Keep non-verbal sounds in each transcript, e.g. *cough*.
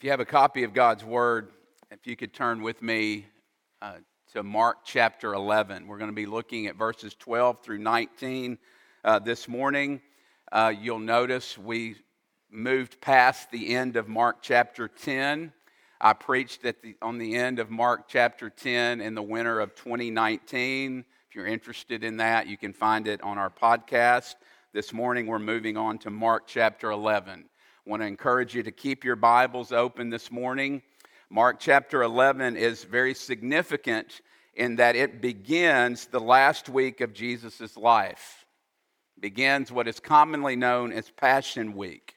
If you have a copy of God's Word, if you could turn with me uh, to Mark chapter 11. We're going to be looking at verses 12 through 19 uh, this morning. Uh, you'll notice we moved past the end of Mark chapter 10. I preached at the, on the end of Mark chapter 10 in the winter of 2019. If you're interested in that, you can find it on our podcast. This morning, we're moving on to Mark chapter 11. I want to encourage you to keep your Bibles open this morning. Mark chapter 11 is very significant in that it begins the last week of Jesus' life. Begins what is commonly known as Passion Week.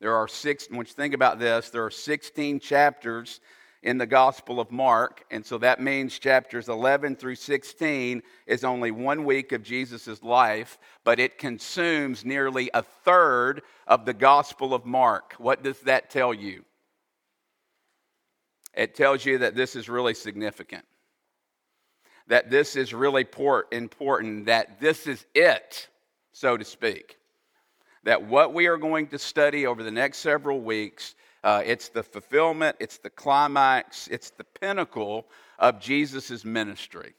There are six, once you think about this, there are 16 chapters in the Gospel of Mark. And so that means chapters 11 through 16 is only one week of Jesus' life, but it consumes nearly a third of the Gospel of Mark. What does that tell you? It tells you that this is really significant, that this is really important, that this is it, so to speak. That what we are going to study over the next several weeks uh, it's the fulfillment, it's the climax, it's the pinnacle of Jesus' ministry.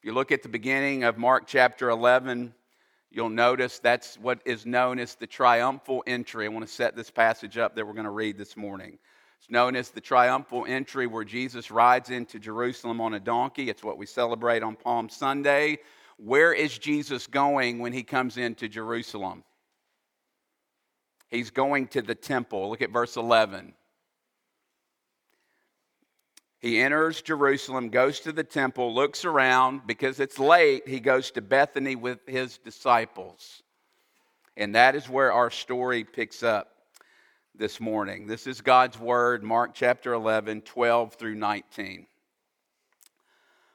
If you look at the beginning of Mark chapter 11, you'll notice that's what is known as the triumphal entry. I want to set this passage up that we're going to read this morning. It's known as the triumphal entry where Jesus rides into Jerusalem on a donkey. It's what we celebrate on Palm Sunday. Where is Jesus going when he comes into Jerusalem? He's going to the temple. Look at verse 11. He enters Jerusalem, goes to the temple, looks around. Because it's late, he goes to Bethany with his disciples. And that is where our story picks up this morning. This is God's word, Mark chapter 11, 12 through 19.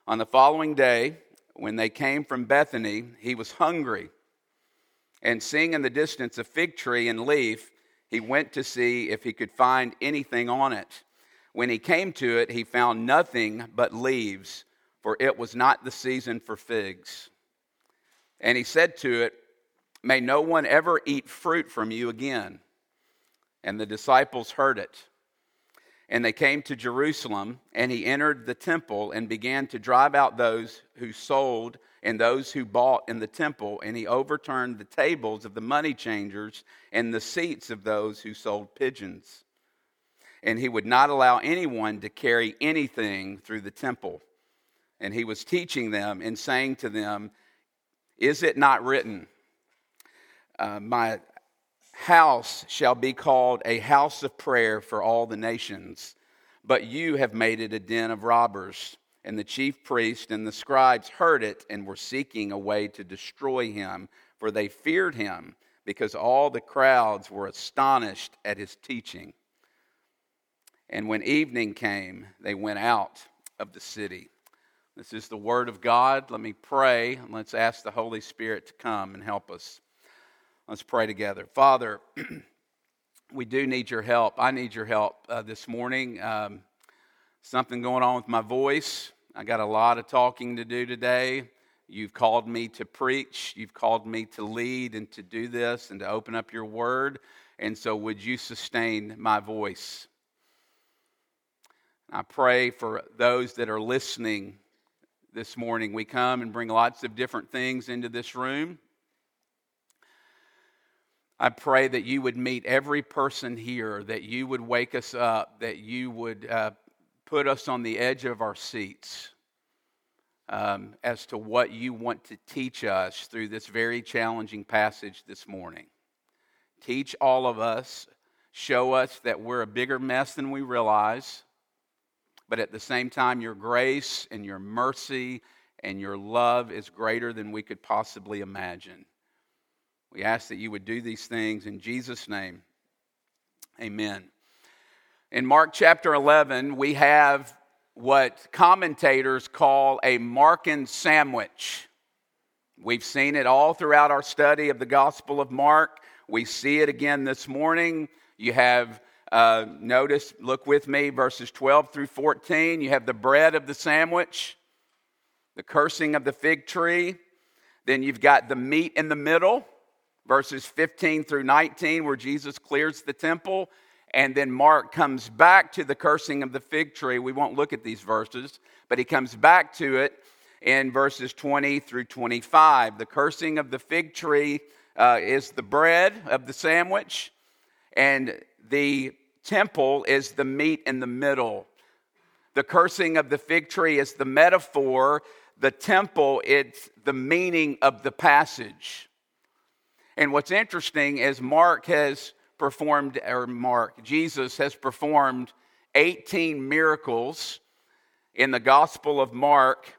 On the following day, when they came from Bethany, he was hungry and seeing in the distance a fig tree and leaf, he went to see if he could find anything on it. When he came to it, he found nothing but leaves, for it was not the season for figs. And he said to it, May no one ever eat fruit from you again. And the disciples heard it. And they came to Jerusalem, and he entered the temple and began to drive out those who sold and those who bought in the temple, and he overturned the tables of the money changers and the seats of those who sold pigeons. And he would not allow anyone to carry anything through the temple. And he was teaching them and saying to them, Is it not written, uh, My house shall be called a house of prayer for all the nations, but you have made it a den of robbers? And the chief priest and the scribes heard it and were seeking a way to destroy him, for they feared him, because all the crowds were astonished at his teaching. And when evening came, they went out of the city. This is the word of God. Let me pray, and let's ask the Holy Spirit to come and help us. Let's pray together. Father, *clears throat* we do need your help. I need your help uh, this morning. Um, something going on with my voice. I got a lot of talking to do today. You've called me to preach, you've called me to lead and to do this and to open up your word. And so, would you sustain my voice? I pray for those that are listening this morning. We come and bring lots of different things into this room. I pray that you would meet every person here, that you would wake us up, that you would uh, put us on the edge of our seats um, as to what you want to teach us through this very challenging passage this morning. Teach all of us, show us that we're a bigger mess than we realize, but at the same time, your grace and your mercy and your love is greater than we could possibly imagine. We ask that you would do these things in Jesus' name. Amen. In Mark chapter 11, we have what commentators call a Markan sandwich. We've seen it all throughout our study of the Gospel of Mark. We see it again this morning. You have, uh, notice, look with me, verses 12 through 14. You have the bread of the sandwich, the cursing of the fig tree. Then you've got the meat in the middle, verses 15 through 19, where Jesus clears the temple. And then Mark comes back to the cursing of the fig tree. We won't look at these verses, but he comes back to it in verses 20 through 25. The cursing of the fig tree uh, is the bread of the sandwich, and the temple is the meat in the middle. The cursing of the fig tree is the metaphor, the temple, it's the meaning of the passage. And what's interesting is Mark has performed, or Mark, Jesus has performed 18 miracles in the Gospel of Mark,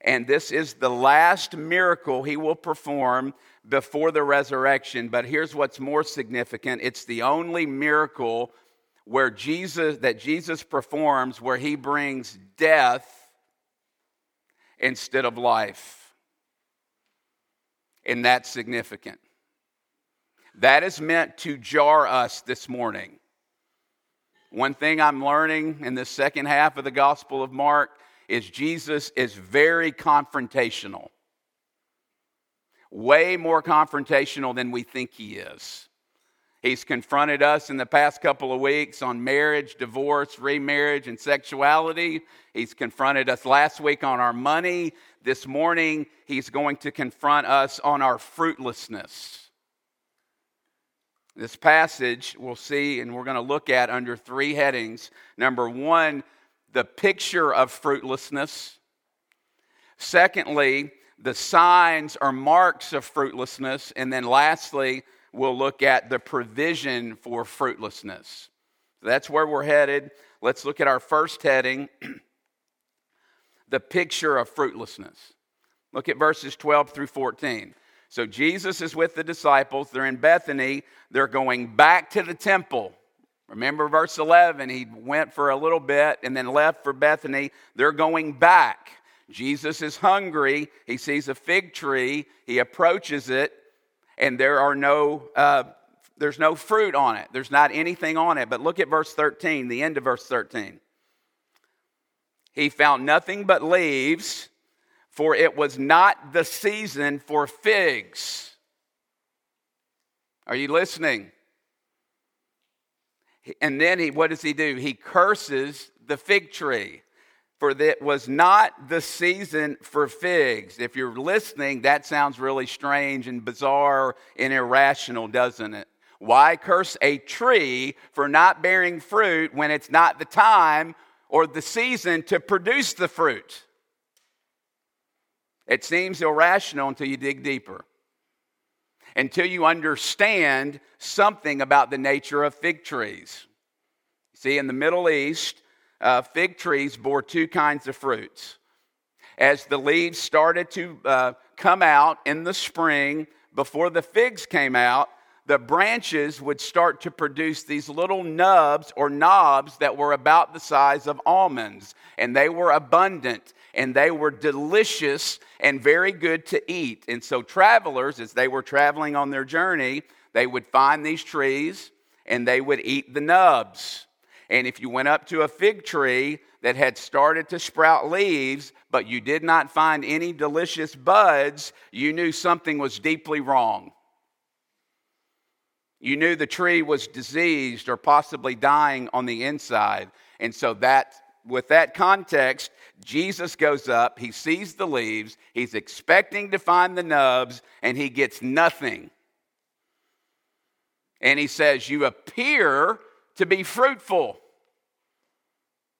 and this is the last miracle he will perform before the resurrection. But here's what's more significant it's the only miracle where Jesus that Jesus performs where he brings death instead of life. And that's significant. That is meant to jar us this morning. One thing I'm learning in the second half of the Gospel of Mark is Jesus is very confrontational. Way more confrontational than we think he is. He's confronted us in the past couple of weeks on marriage, divorce, remarriage, and sexuality. He's confronted us last week on our money. This morning, he's going to confront us on our fruitlessness. This passage we'll see, and we're going to look at under three headings. Number one, the picture of fruitlessness. Secondly, the signs or marks of fruitlessness. And then lastly, we'll look at the provision for fruitlessness. That's where we're headed. Let's look at our first heading *clears throat* the picture of fruitlessness. Look at verses 12 through 14. So Jesus is with the disciples. They're in Bethany. They're going back to the temple. Remember verse 11, he went for a little bit and then left for Bethany. They're going back. Jesus is hungry. He sees a fig tree. He approaches it, and there are no uh, there's no fruit on it. There's not anything on it. But look at verse 13, the end of verse 13. He found nothing but leaves for it was not the season for figs. Are you listening? And then he, what does he do? He curses the fig tree, for it was not the season for figs. If you're listening, that sounds really strange and bizarre and irrational, doesn't it? Why curse a tree for not bearing fruit when it's not the time or the season to produce the fruit? It seems irrational until you dig deeper, until you understand something about the nature of fig trees. See, in the Middle East, uh, fig trees bore two kinds of fruits. As the leaves started to uh, come out in the spring, before the figs came out, the branches would start to produce these little nubs or knobs that were about the size of almonds, and they were abundant and they were delicious and very good to eat. And so, travelers, as they were traveling on their journey, they would find these trees and they would eat the nubs. And if you went up to a fig tree that had started to sprout leaves, but you did not find any delicious buds, you knew something was deeply wrong. You knew the tree was diseased or possibly dying on the inside. And so that with that context, Jesus goes up, he sees the leaves, he's expecting to find the nubs, and he gets nothing. And he says, You appear to be fruitful.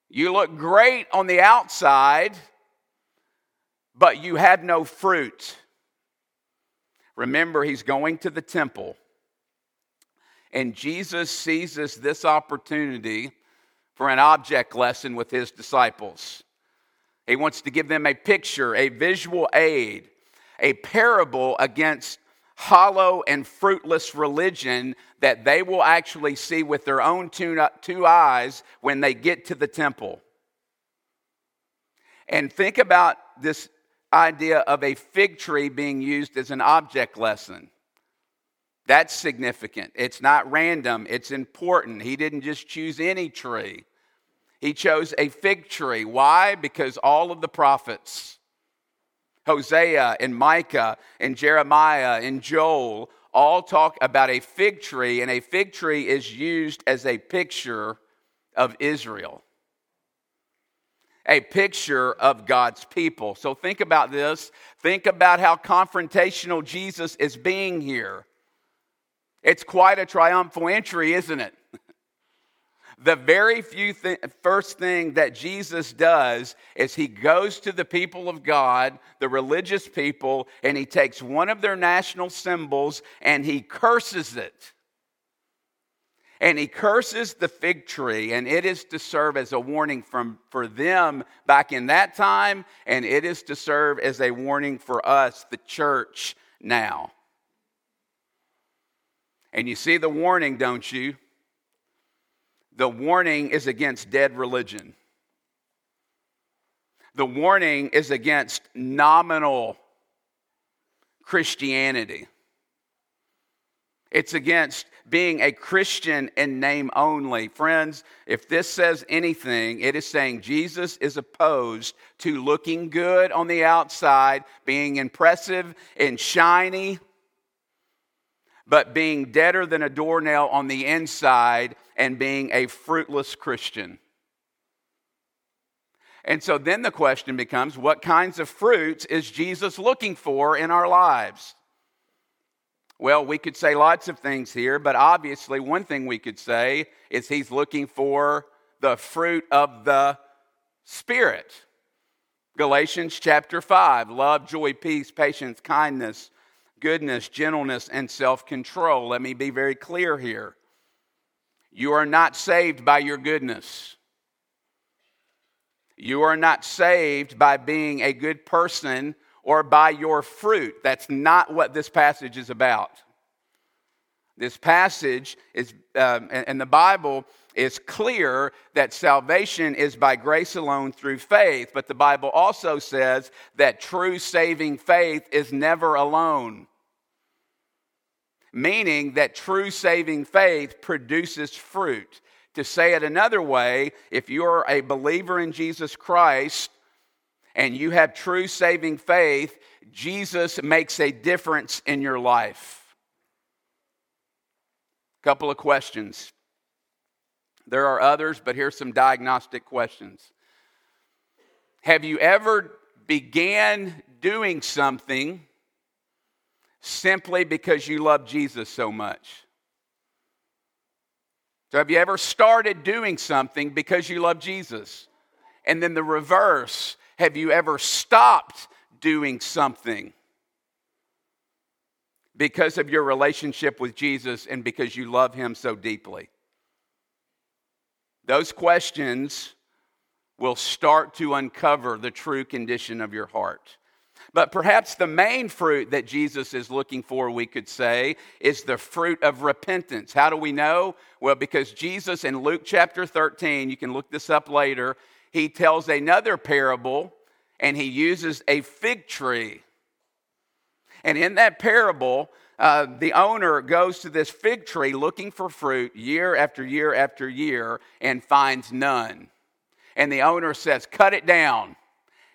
You look great on the outside, but you have no fruit. Remember, he's going to the temple. And Jesus seizes this opportunity for an object lesson with his disciples. He wants to give them a picture, a visual aid, a parable against hollow and fruitless religion that they will actually see with their own two, eyes when they get to the temple. And think about this idea of a fig tree being used as an object lesson. That's significant. It's not random, it's important. He didn't just choose any tree, he chose a fig tree. Why? Because all of the prophets, Hosea and Micah and Jeremiah and Joel, all talk about a fig tree, and a fig tree is used as a picture of Israel, a picture of God's people. So think about this. Think about how confrontational Jesus is being here. It's quite a triumphal entry, isn't it? the very few th- first thing that Jesus does is he goes to the people of God, the religious people, and he takes one of their national symbols and he curses it. And he curses the fig tree, and it is to serve as a warning from, for them back in that time, and it is to serve as a warning for us, the church, now. And you see the warning, don't you? The warning is against dead religion. The warning is against nominal Christianity. It's against being a Christian in name only. Friends, if this says anything, it is saying Jesus is opposed to looking good on the outside, being impressive and shiny, but being deader than a doornail on the inside and being a fruitless Christian. And so then the question becomes what kinds of fruits is Jesus looking for in our lives? Well, we could say lots of things here, but obviously, one thing we could say is he's looking for the fruit of the Spirit. Galatians chapter 5 love, joy, peace, patience, kindness, goodness, gentleness, and self control. Let me be very clear here. You are not saved by your goodness. You are not saved by being a good person or by your fruit. That's not what this passage is about. This passage is, um, and the Bible is clear that salvation is by grace alone through faith, but the Bible also says that true saving faith is never alone meaning that true saving faith produces fruit. To say it another way, if you're a believer in Jesus Christ and you have true saving faith, Jesus makes a difference in your life. Couple of questions. There are others, but here's some diagnostic questions. Have you ever began doing something simply because you love Jesus so much? So, have you ever started doing something because you love Jesus? And then the reverse have you ever stopped doing something because of your relationship with Jesus and because you love Him so deeply? Those questions will start to uncover the true condition of your heart. But perhaps the main fruit that Jesus is looking for, we could say, is the fruit of repentance. How do we know? Well, because Jesus in Luke chapter 13, you can look this up later, he tells another parable and he uses a fig tree. And in that parable, uh, the owner goes to this fig tree looking for fruit year after year after year and finds none. And the owner says, Cut it down.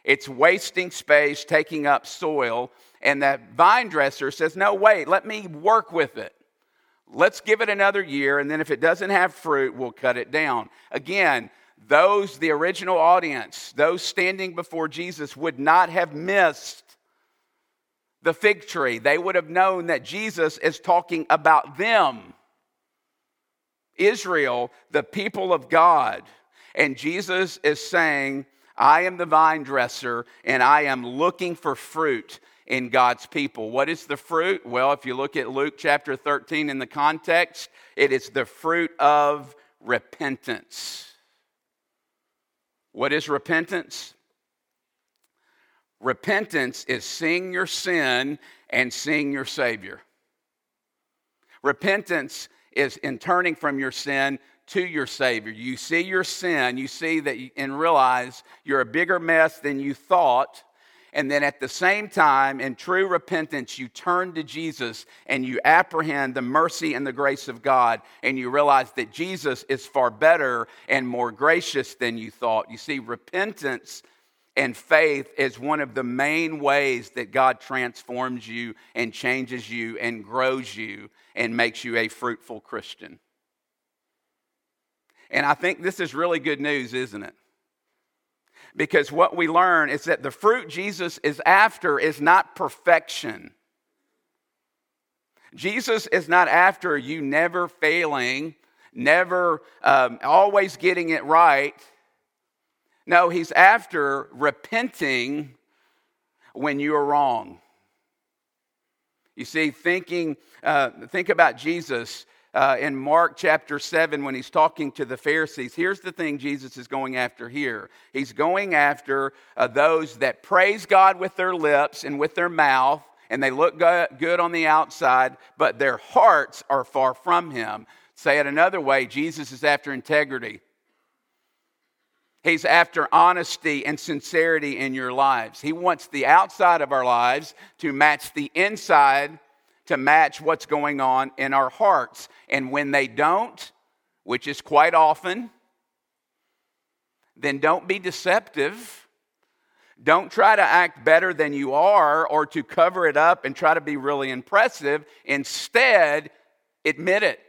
It's wasting space, taking up soil. And the vine dresser says, No, wait, let me work with it. Let's give it another year, and then if it doesn't have fruit, we'll cut it down. Again, those, the original audience, those standing before Jesus, would not have missed the fig tree. They would have known that Jesus is talking about them. Israel, the people of God. And Jesus is saying, I am the vine dresser, and I am looking for fruit in God's people. What is the fruit? Well, if you look at Luke chapter 13 in the context, it is the fruit of repentance. What is repentance? Repentance is seeing your sin and seeing your Savior. Repentance is in turning from your sin to your Savior. You see your sin, you see that and realize you're a bigger mess than you thought. And then at the same time, in true repentance, you turn to Jesus and you apprehend the mercy and the grace of God. And you realize that Jesus is far better and more gracious than you thought. You see, repentance And faith is one of the main ways that God transforms you and changes you and grows you and makes you a fruitful Christian. And I think this is really good news, isn't it? Because what we learn is that the fruit Jesus is after is not perfection. Jesus is not after you never failing, never um, always getting it right. No, he's after repenting when you are wrong. You see, thinking, uh, think about Jesus uh, in Mark chapter 7 when he's talking to the Pharisees. Here's the thing Jesus is going after here He's going after uh, those that praise God with their lips and with their mouth, and they look good on the outside, but their hearts are far from Him. Say it another way Jesus is after integrity. He's after honesty and sincerity in your lives. He wants the outside of our lives to match the inside to match what's going on in our hearts. And when they don't, which is quite often, then don't be deceptive. Don't try to act better than you are or to cover it up and try to be really impressive. Instead, admit it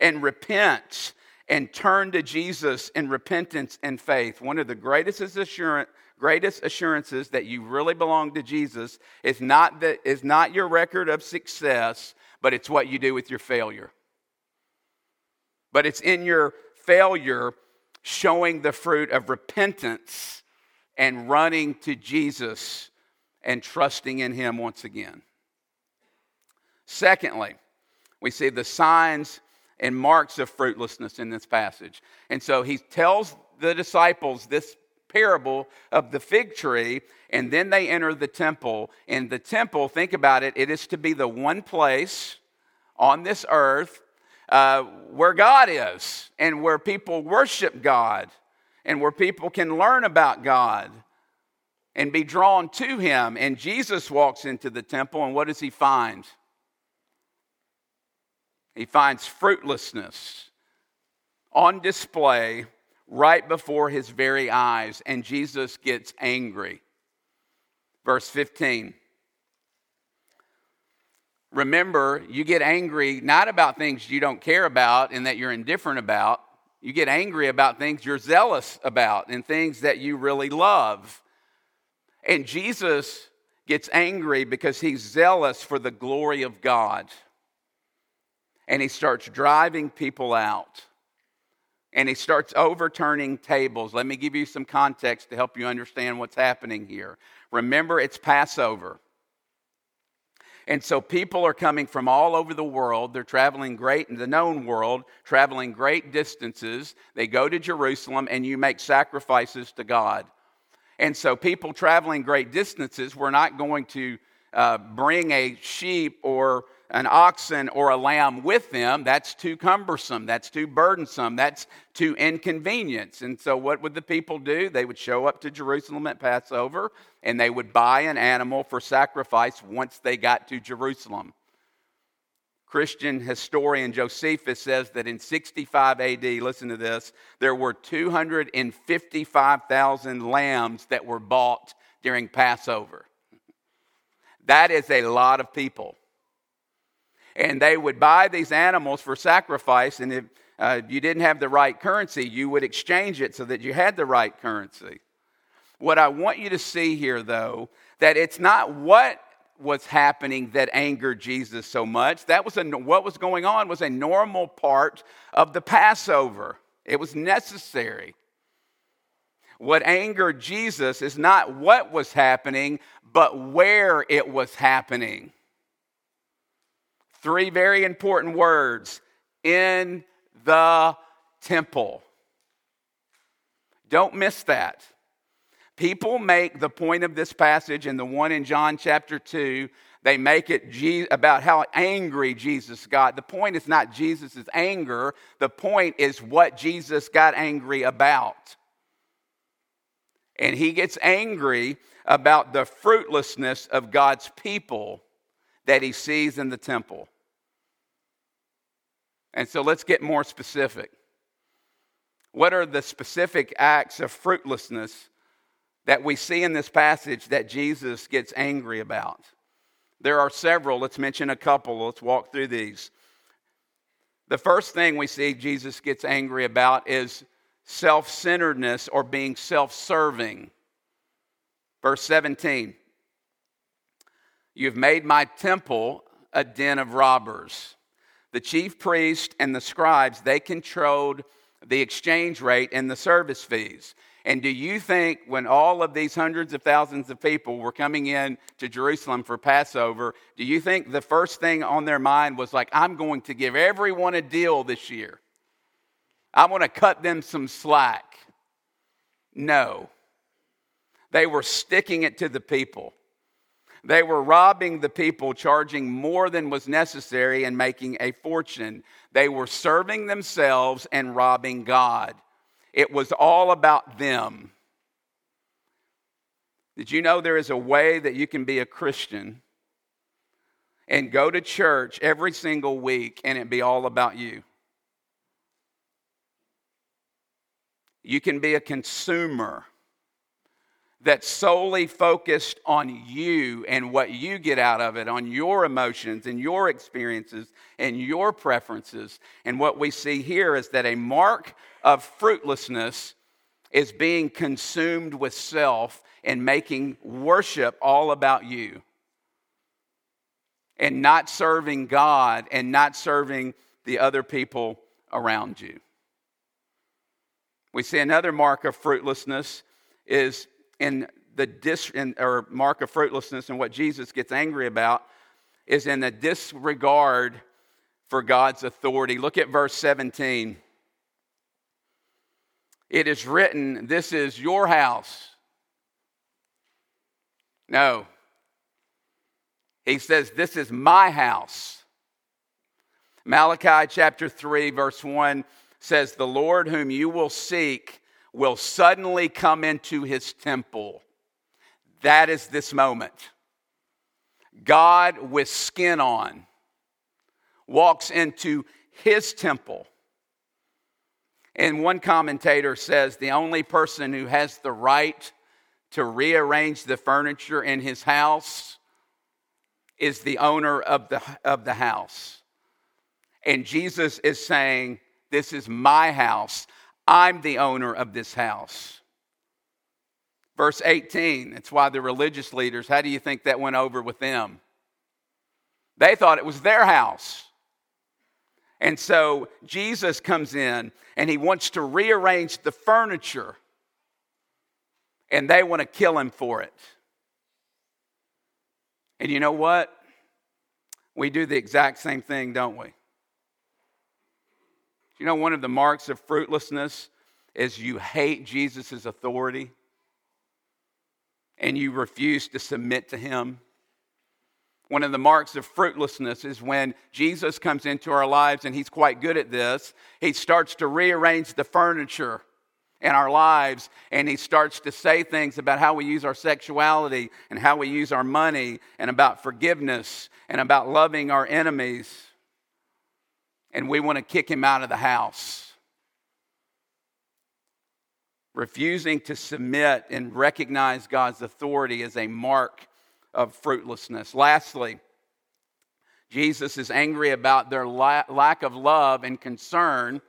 and repent and turn to Jesus in repentance and faith. One of the greatest assurance greatest assurances that you really belong to Jesus is not, that, is not your record of success, but it's what you do with your failure. But it's in your failure showing the fruit of repentance and running to Jesus and trusting in Him once again. Secondly, we see the signs and marks of fruitlessness in this passage. And so he tells the disciples this parable of the fig tree, and then they enter the temple. And the temple, think about it, it is to be the one place on this earth uh, where God is and where people worship God and where people can learn about God and be drawn to Him. And Jesus walks into the temple, and what does he find? He finds fruitlessness on display right before his very eyes, and Jesus gets angry. Verse 15. Remember, you get angry not about things you don't care about and that you're indifferent about. You get angry about things you're zealous about and things that you really love. And Jesus gets angry because he's zealous for the glory of God. And he starts driving people out and he starts overturning tables. Let me give you some context to help you understand what's happening here. Remember, it's Passover. And so people are coming from all over the world. They're traveling great in the known world, traveling great distances. They go to Jerusalem, and you make sacrifices to God. And so people traveling great distances, we're not going to uh, bring a sheep or an oxen or a lamb with them, that's too cumbersome, that's too burdensome, that's too inconvenient. And so, what would the people do? They would show up to Jerusalem at Passover and they would buy an animal for sacrifice once they got to Jerusalem. Christian historian Josephus says that in 65 AD, listen to this, there were 255,000 lambs that were bought during Passover. That is a lot of people and they would buy these animals for sacrifice. And if uh, you didn't have the right currency, you would exchange it so that you had the right currency. What I want you to see here, though, that it's not what was happening that angered Jesus so much. That was a, what was going on was a normal part of the Passover. It was necessary. What angered Jesus is not what was happening, but where it was happening. Three very important words in the temple. Don't miss that. People make the point of this passage and the one in John chapter 2, they make it about how angry Jesus got. The point is not Jesus' anger, the point is what Jesus got angry about. And he gets angry about the fruitlessness of God's people that he sees in the temple. And so let's get more specific. What are the specific acts of fruitlessness that we see in this passage that Jesus gets angry about. There are several. Let's mention a couple. Let's walk through these. The first thing we see Jesus gets angry about is self centeredness or being self serving. Verse 17 You've made my temple a den of robbers. The chief priest and the scribes, they controlled the exchange rate and the service fees. And do you think when all of these hundreds of thousands of people were coming in to Jerusalem for Passover, do you think the first thing on their mind was like, I'm going to give everyone a deal this year? I want to cut them some slack. No. They were sticking it to the people. They were robbing the people, charging more than was necessary and making a fortune. They were serving themselves and robbing God. It was all about them. Did you know there is a way that you can be a Christian and go to church every single week and it be all about you? You can be a consumer that's solely focused on you and what you get out of it, on your emotions and your experiences and your preferences. And what we see here is that a mark of fruitlessness is being consumed with self and making worship all about you. And not serving God and not serving the other people around you. We see another mark of fruitlessness is in the dis in, or mark of fruitlessness and what Jesus gets angry about is in the disregard for God's authority. Look at verse 17. It is written, This is your house. No. He says, This is my house. Malachi chapter 3, verse 1 says, The Lord whom you will seek will suddenly come into his temple. That is this moment. God with skin on walks into his temple. And one commentator says the only person who has the right to rearrange the furniture in his house is the owner of the, of the house. And Jesus is saying, This is my house. I'm the owner of this house. Verse 18, that's why the religious leaders, how do you think that went over with them? They thought it was their house. And so Jesus comes in and he wants to rearrange the furniture, and they want to kill him for it. And you know what? We do the exact same thing, don't we? You know, one of the marks of fruitlessness is you hate Jesus' authority and you refuse to submit to him. One of the marks of fruitlessness is when Jesus comes into our lives, and he's quite good at this. He starts to rearrange the furniture in our lives, and he starts to say things about how we use our sexuality and how we use our money, and about forgiveness and about loving our enemies and we want to kick him out of the house. Refusing to submit and recognize God's authority is a mark of fruitlessness. Lastly, Jesus is angry about their lack of love and concern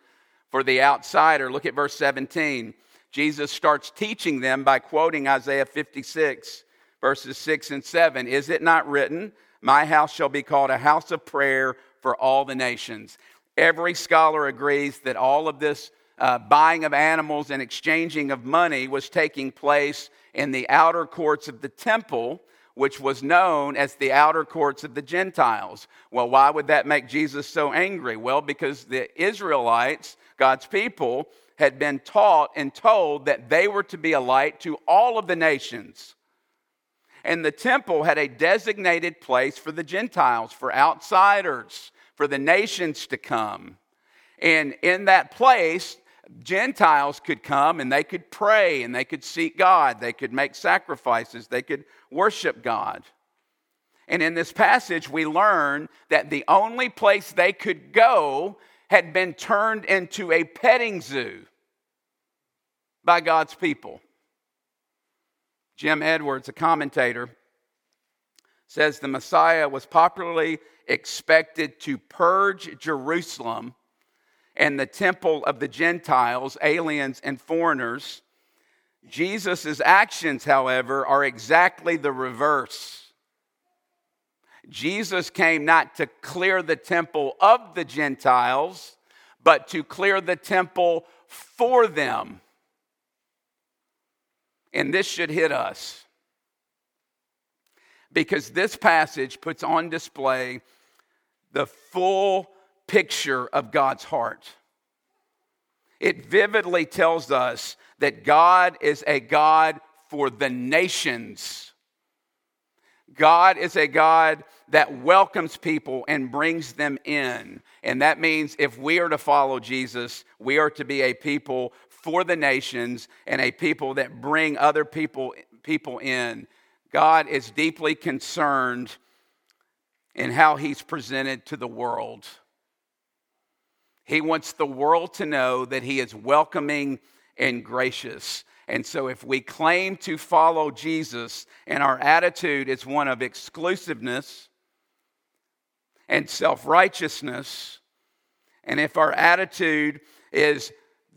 for the outsider. Look at verse 17. Jesus starts teaching them by quoting Isaiah 56, verses 6 and 7. Is it not written, My house shall be called a house of prayer for all the nations? Every scholar agrees that all of this uh, buying of animals and exchanging of money was taking place in the outer courts of the temple, which was known as the outer courts of the Gentiles. Well, why would that make Jesus so angry? Well, because the Israelites, God's people, had been taught and told that they were to be a light to all of the nations. And the temple had a designated place for the Gentiles, for outsiders for the nations to come. And in that place, Gentiles could come and they could pray and they could seek God. They could make sacrifices. They could worship God. And in this passage, we learn that the only place they could go had been turned into a petting zoo by God's people. Jim Edwards, a commentator, says the Messiah was popularly expected to purge Jerusalem and the temple of the Gentiles, aliens, and foreigners. Jesus' actions, however, are exactly the reverse. Jesus came not to clear the temple of the Gentiles, but to clear the temple for them. And this should hit us because this passage puts on display the full picture of God's heart. It vividly tells us that God is a God for the nations. God is a God that welcomes people and brings them in. And that means if we are to follow Jesus, we are to be a people for the nations and a people that bring other people, people in. God is deeply concerned in how he's presented to the world. He wants the world to know that he is welcoming and gracious. And so, if we claim to follow Jesus and our attitude is one of exclusiveness and self righteousness, and if our attitude is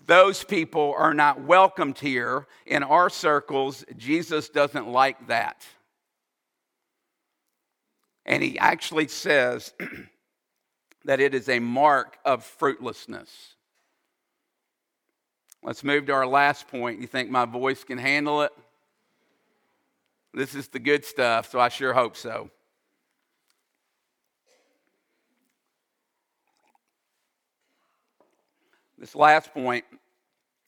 those people are not welcomed here in our circles, Jesus doesn't like that. And he actually says *clears throat* that it is a mark of fruitlessness. Let's move to our last point. You think my voice can handle it? This is the good stuff, so I sure hope so. This last point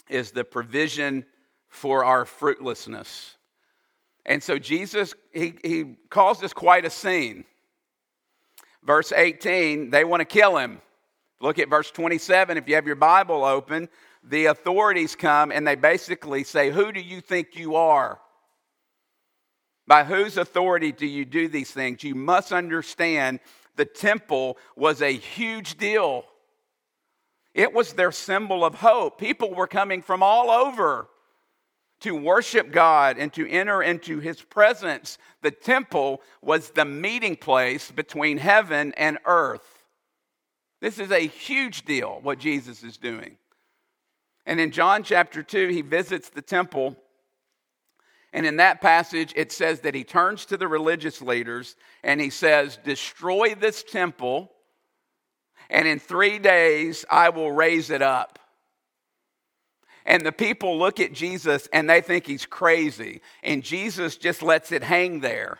is the provision for our fruitlessness. And so Jesus, he, he calls this quite a scene. Verse 18, they want to kill him. Look at verse 27 if you have your Bible open the authorities come and they basically say, Who do you think you are? By whose authority do you do these things? You must understand the temple was a huge deal. It was their symbol of hope. People were coming from all over to worship God and to enter into his presence. The temple was the meeting place between heaven and earth. This is a huge deal, what Jesus is doing. And in John chapter 2, he visits the temple. And in that passage, it says that he turns to the religious leaders and he says, Destroy this temple, and in three days I will raise it up. And the people look at Jesus and they think he's crazy. And Jesus just lets it hang there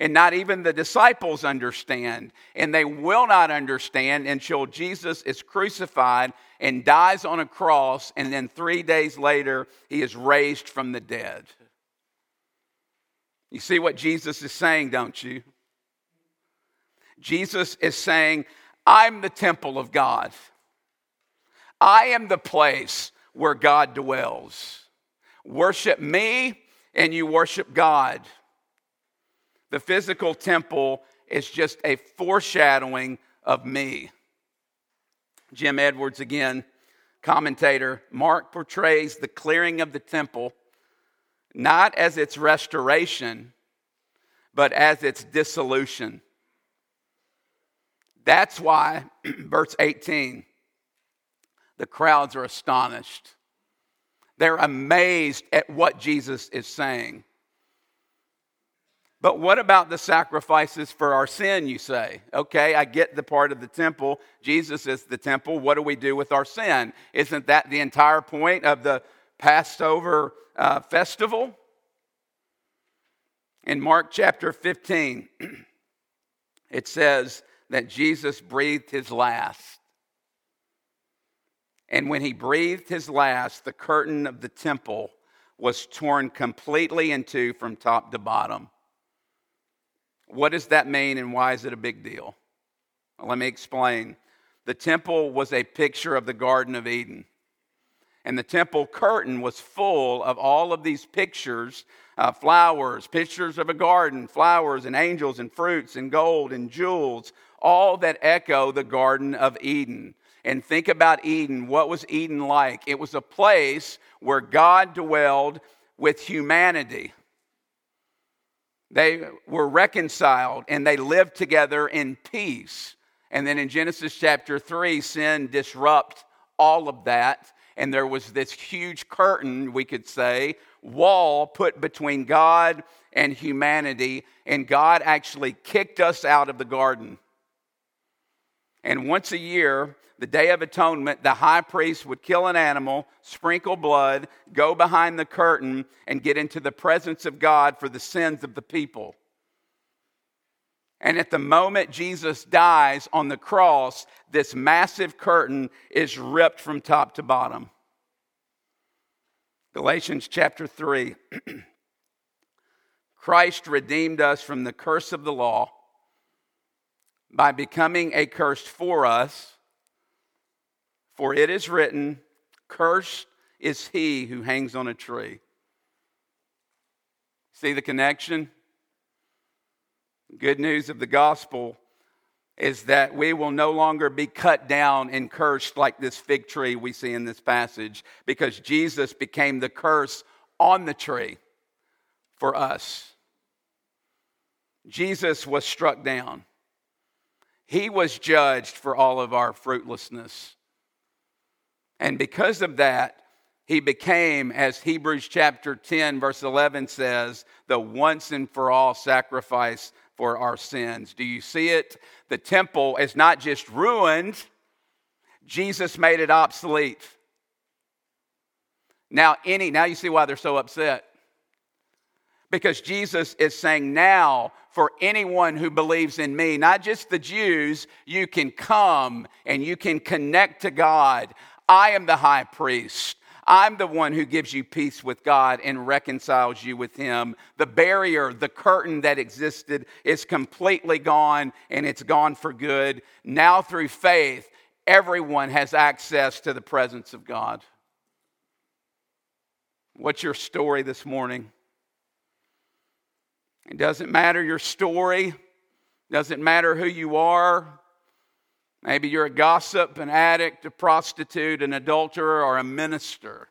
and not even the disciples understand. And they will not understand until Jesus is crucified and dies on a cross, and then three days later, he is raised from the dead. You see what Jesus is saying, don't you? Jesus is saying, I'm the temple of God. I am the place where God dwells. Worship me, and you worship God. The physical temple is just a foreshadowing of me. Jim Edwards, again, commentator, Mark portrays the clearing of the temple not as its restoration, but as its dissolution. That's why, *clears throat* verse 18, the crowds are astonished. They're amazed at what Jesus is saying. But what about the sacrifices for our sin, you say? Okay, I get the part of the temple. Jesus is the temple. What do we do with our sin? Isn't that the entire point of the Passover uh, festival? In Mark chapter 15, *clears throat* it says that Jesus breathed his last. And when he breathed his last, the curtain of the temple was torn completely in two from top to bottom. What does that mean and why is it a big deal? Well, let me explain. The temple was a picture of the Garden of Eden. And the temple curtain was full of all of these pictures uh, flowers, pictures of a garden, flowers and angels and fruits and gold and jewels, all that echo the Garden of Eden. And think about Eden. What was Eden like? It was a place where God dwelled with humanity. They were reconciled and they lived together in peace. And then in Genesis chapter 3, sin disrupts all of that. And there was this huge curtain, we could say, wall put between God and humanity. And God actually kicked us out of the garden. And once a year, the Day of Atonement, the high priest would kill an animal, sprinkle blood, go behind the curtain, and get into the presence of God for the sins of the people. And at the moment Jesus dies on the cross, this massive curtain is ripped from top to bottom. Galatians chapter 3 *clears throat* Christ redeemed us from the curse of the law by becoming a curse for us. For it is written, Cursed is he who hangs on a tree. See the connection? Good news of the gospel is that we will no longer be cut down and cursed like this fig tree we see in this passage because Jesus became the curse on the tree for us. Jesus was struck down. He was judged for all of our fruitlessness. And because of that, he became, as Hebrews chapter 10, verse 11 says, the once and for all sacrifice for our sins. Do you see it? The temple is not just ruined, Jesus made it obsolete. Now, any, now you see why they're so upset. Because Jesus is saying now, for anyone who believes in me, not just the Jews, you can come and you can connect to God. I am the high priest. I'm the one who gives you peace with God and reconciles you with Him. The barrier, the curtain that existed is completely gone and it's gone for good. Now, through faith, everyone has access to the presence of God. What's your story this morning? It doesn't matter your story, it doesn't matter who you are. Maybe you're a gossip, an addict, a prostitute, an adulterer, or a minister.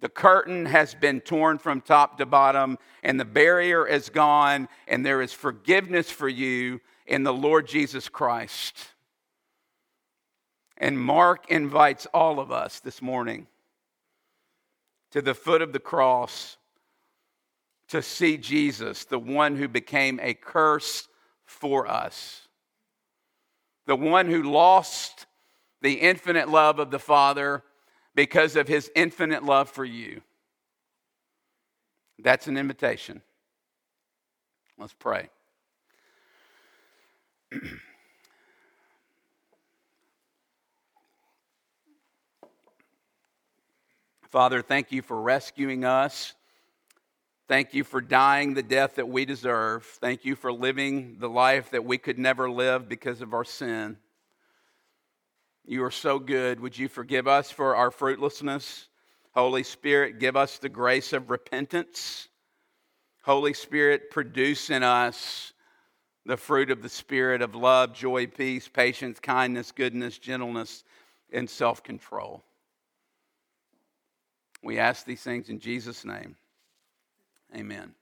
The curtain has been torn from top to bottom, and the barrier is gone, and there is forgiveness for you in the Lord Jesus Christ. And Mark invites all of us this morning to the foot of the cross to see Jesus, the one who became a curse for us, the one who lost the infinite love of the Father because of his infinite love for you. That's an invitation. Let's pray. *clears throat* Father, thank you for rescuing us Thank you for dying the death that we deserve. Thank you for living the life that we could never live because of our sin. You are so good. Would you forgive us for our fruitlessness? Holy Spirit, give us the grace of repentance. Holy Spirit, produce in us the fruit of the Spirit of love, joy, peace, patience, kindness, goodness, gentleness, and self control. We ask these things in Jesus' name. Amen.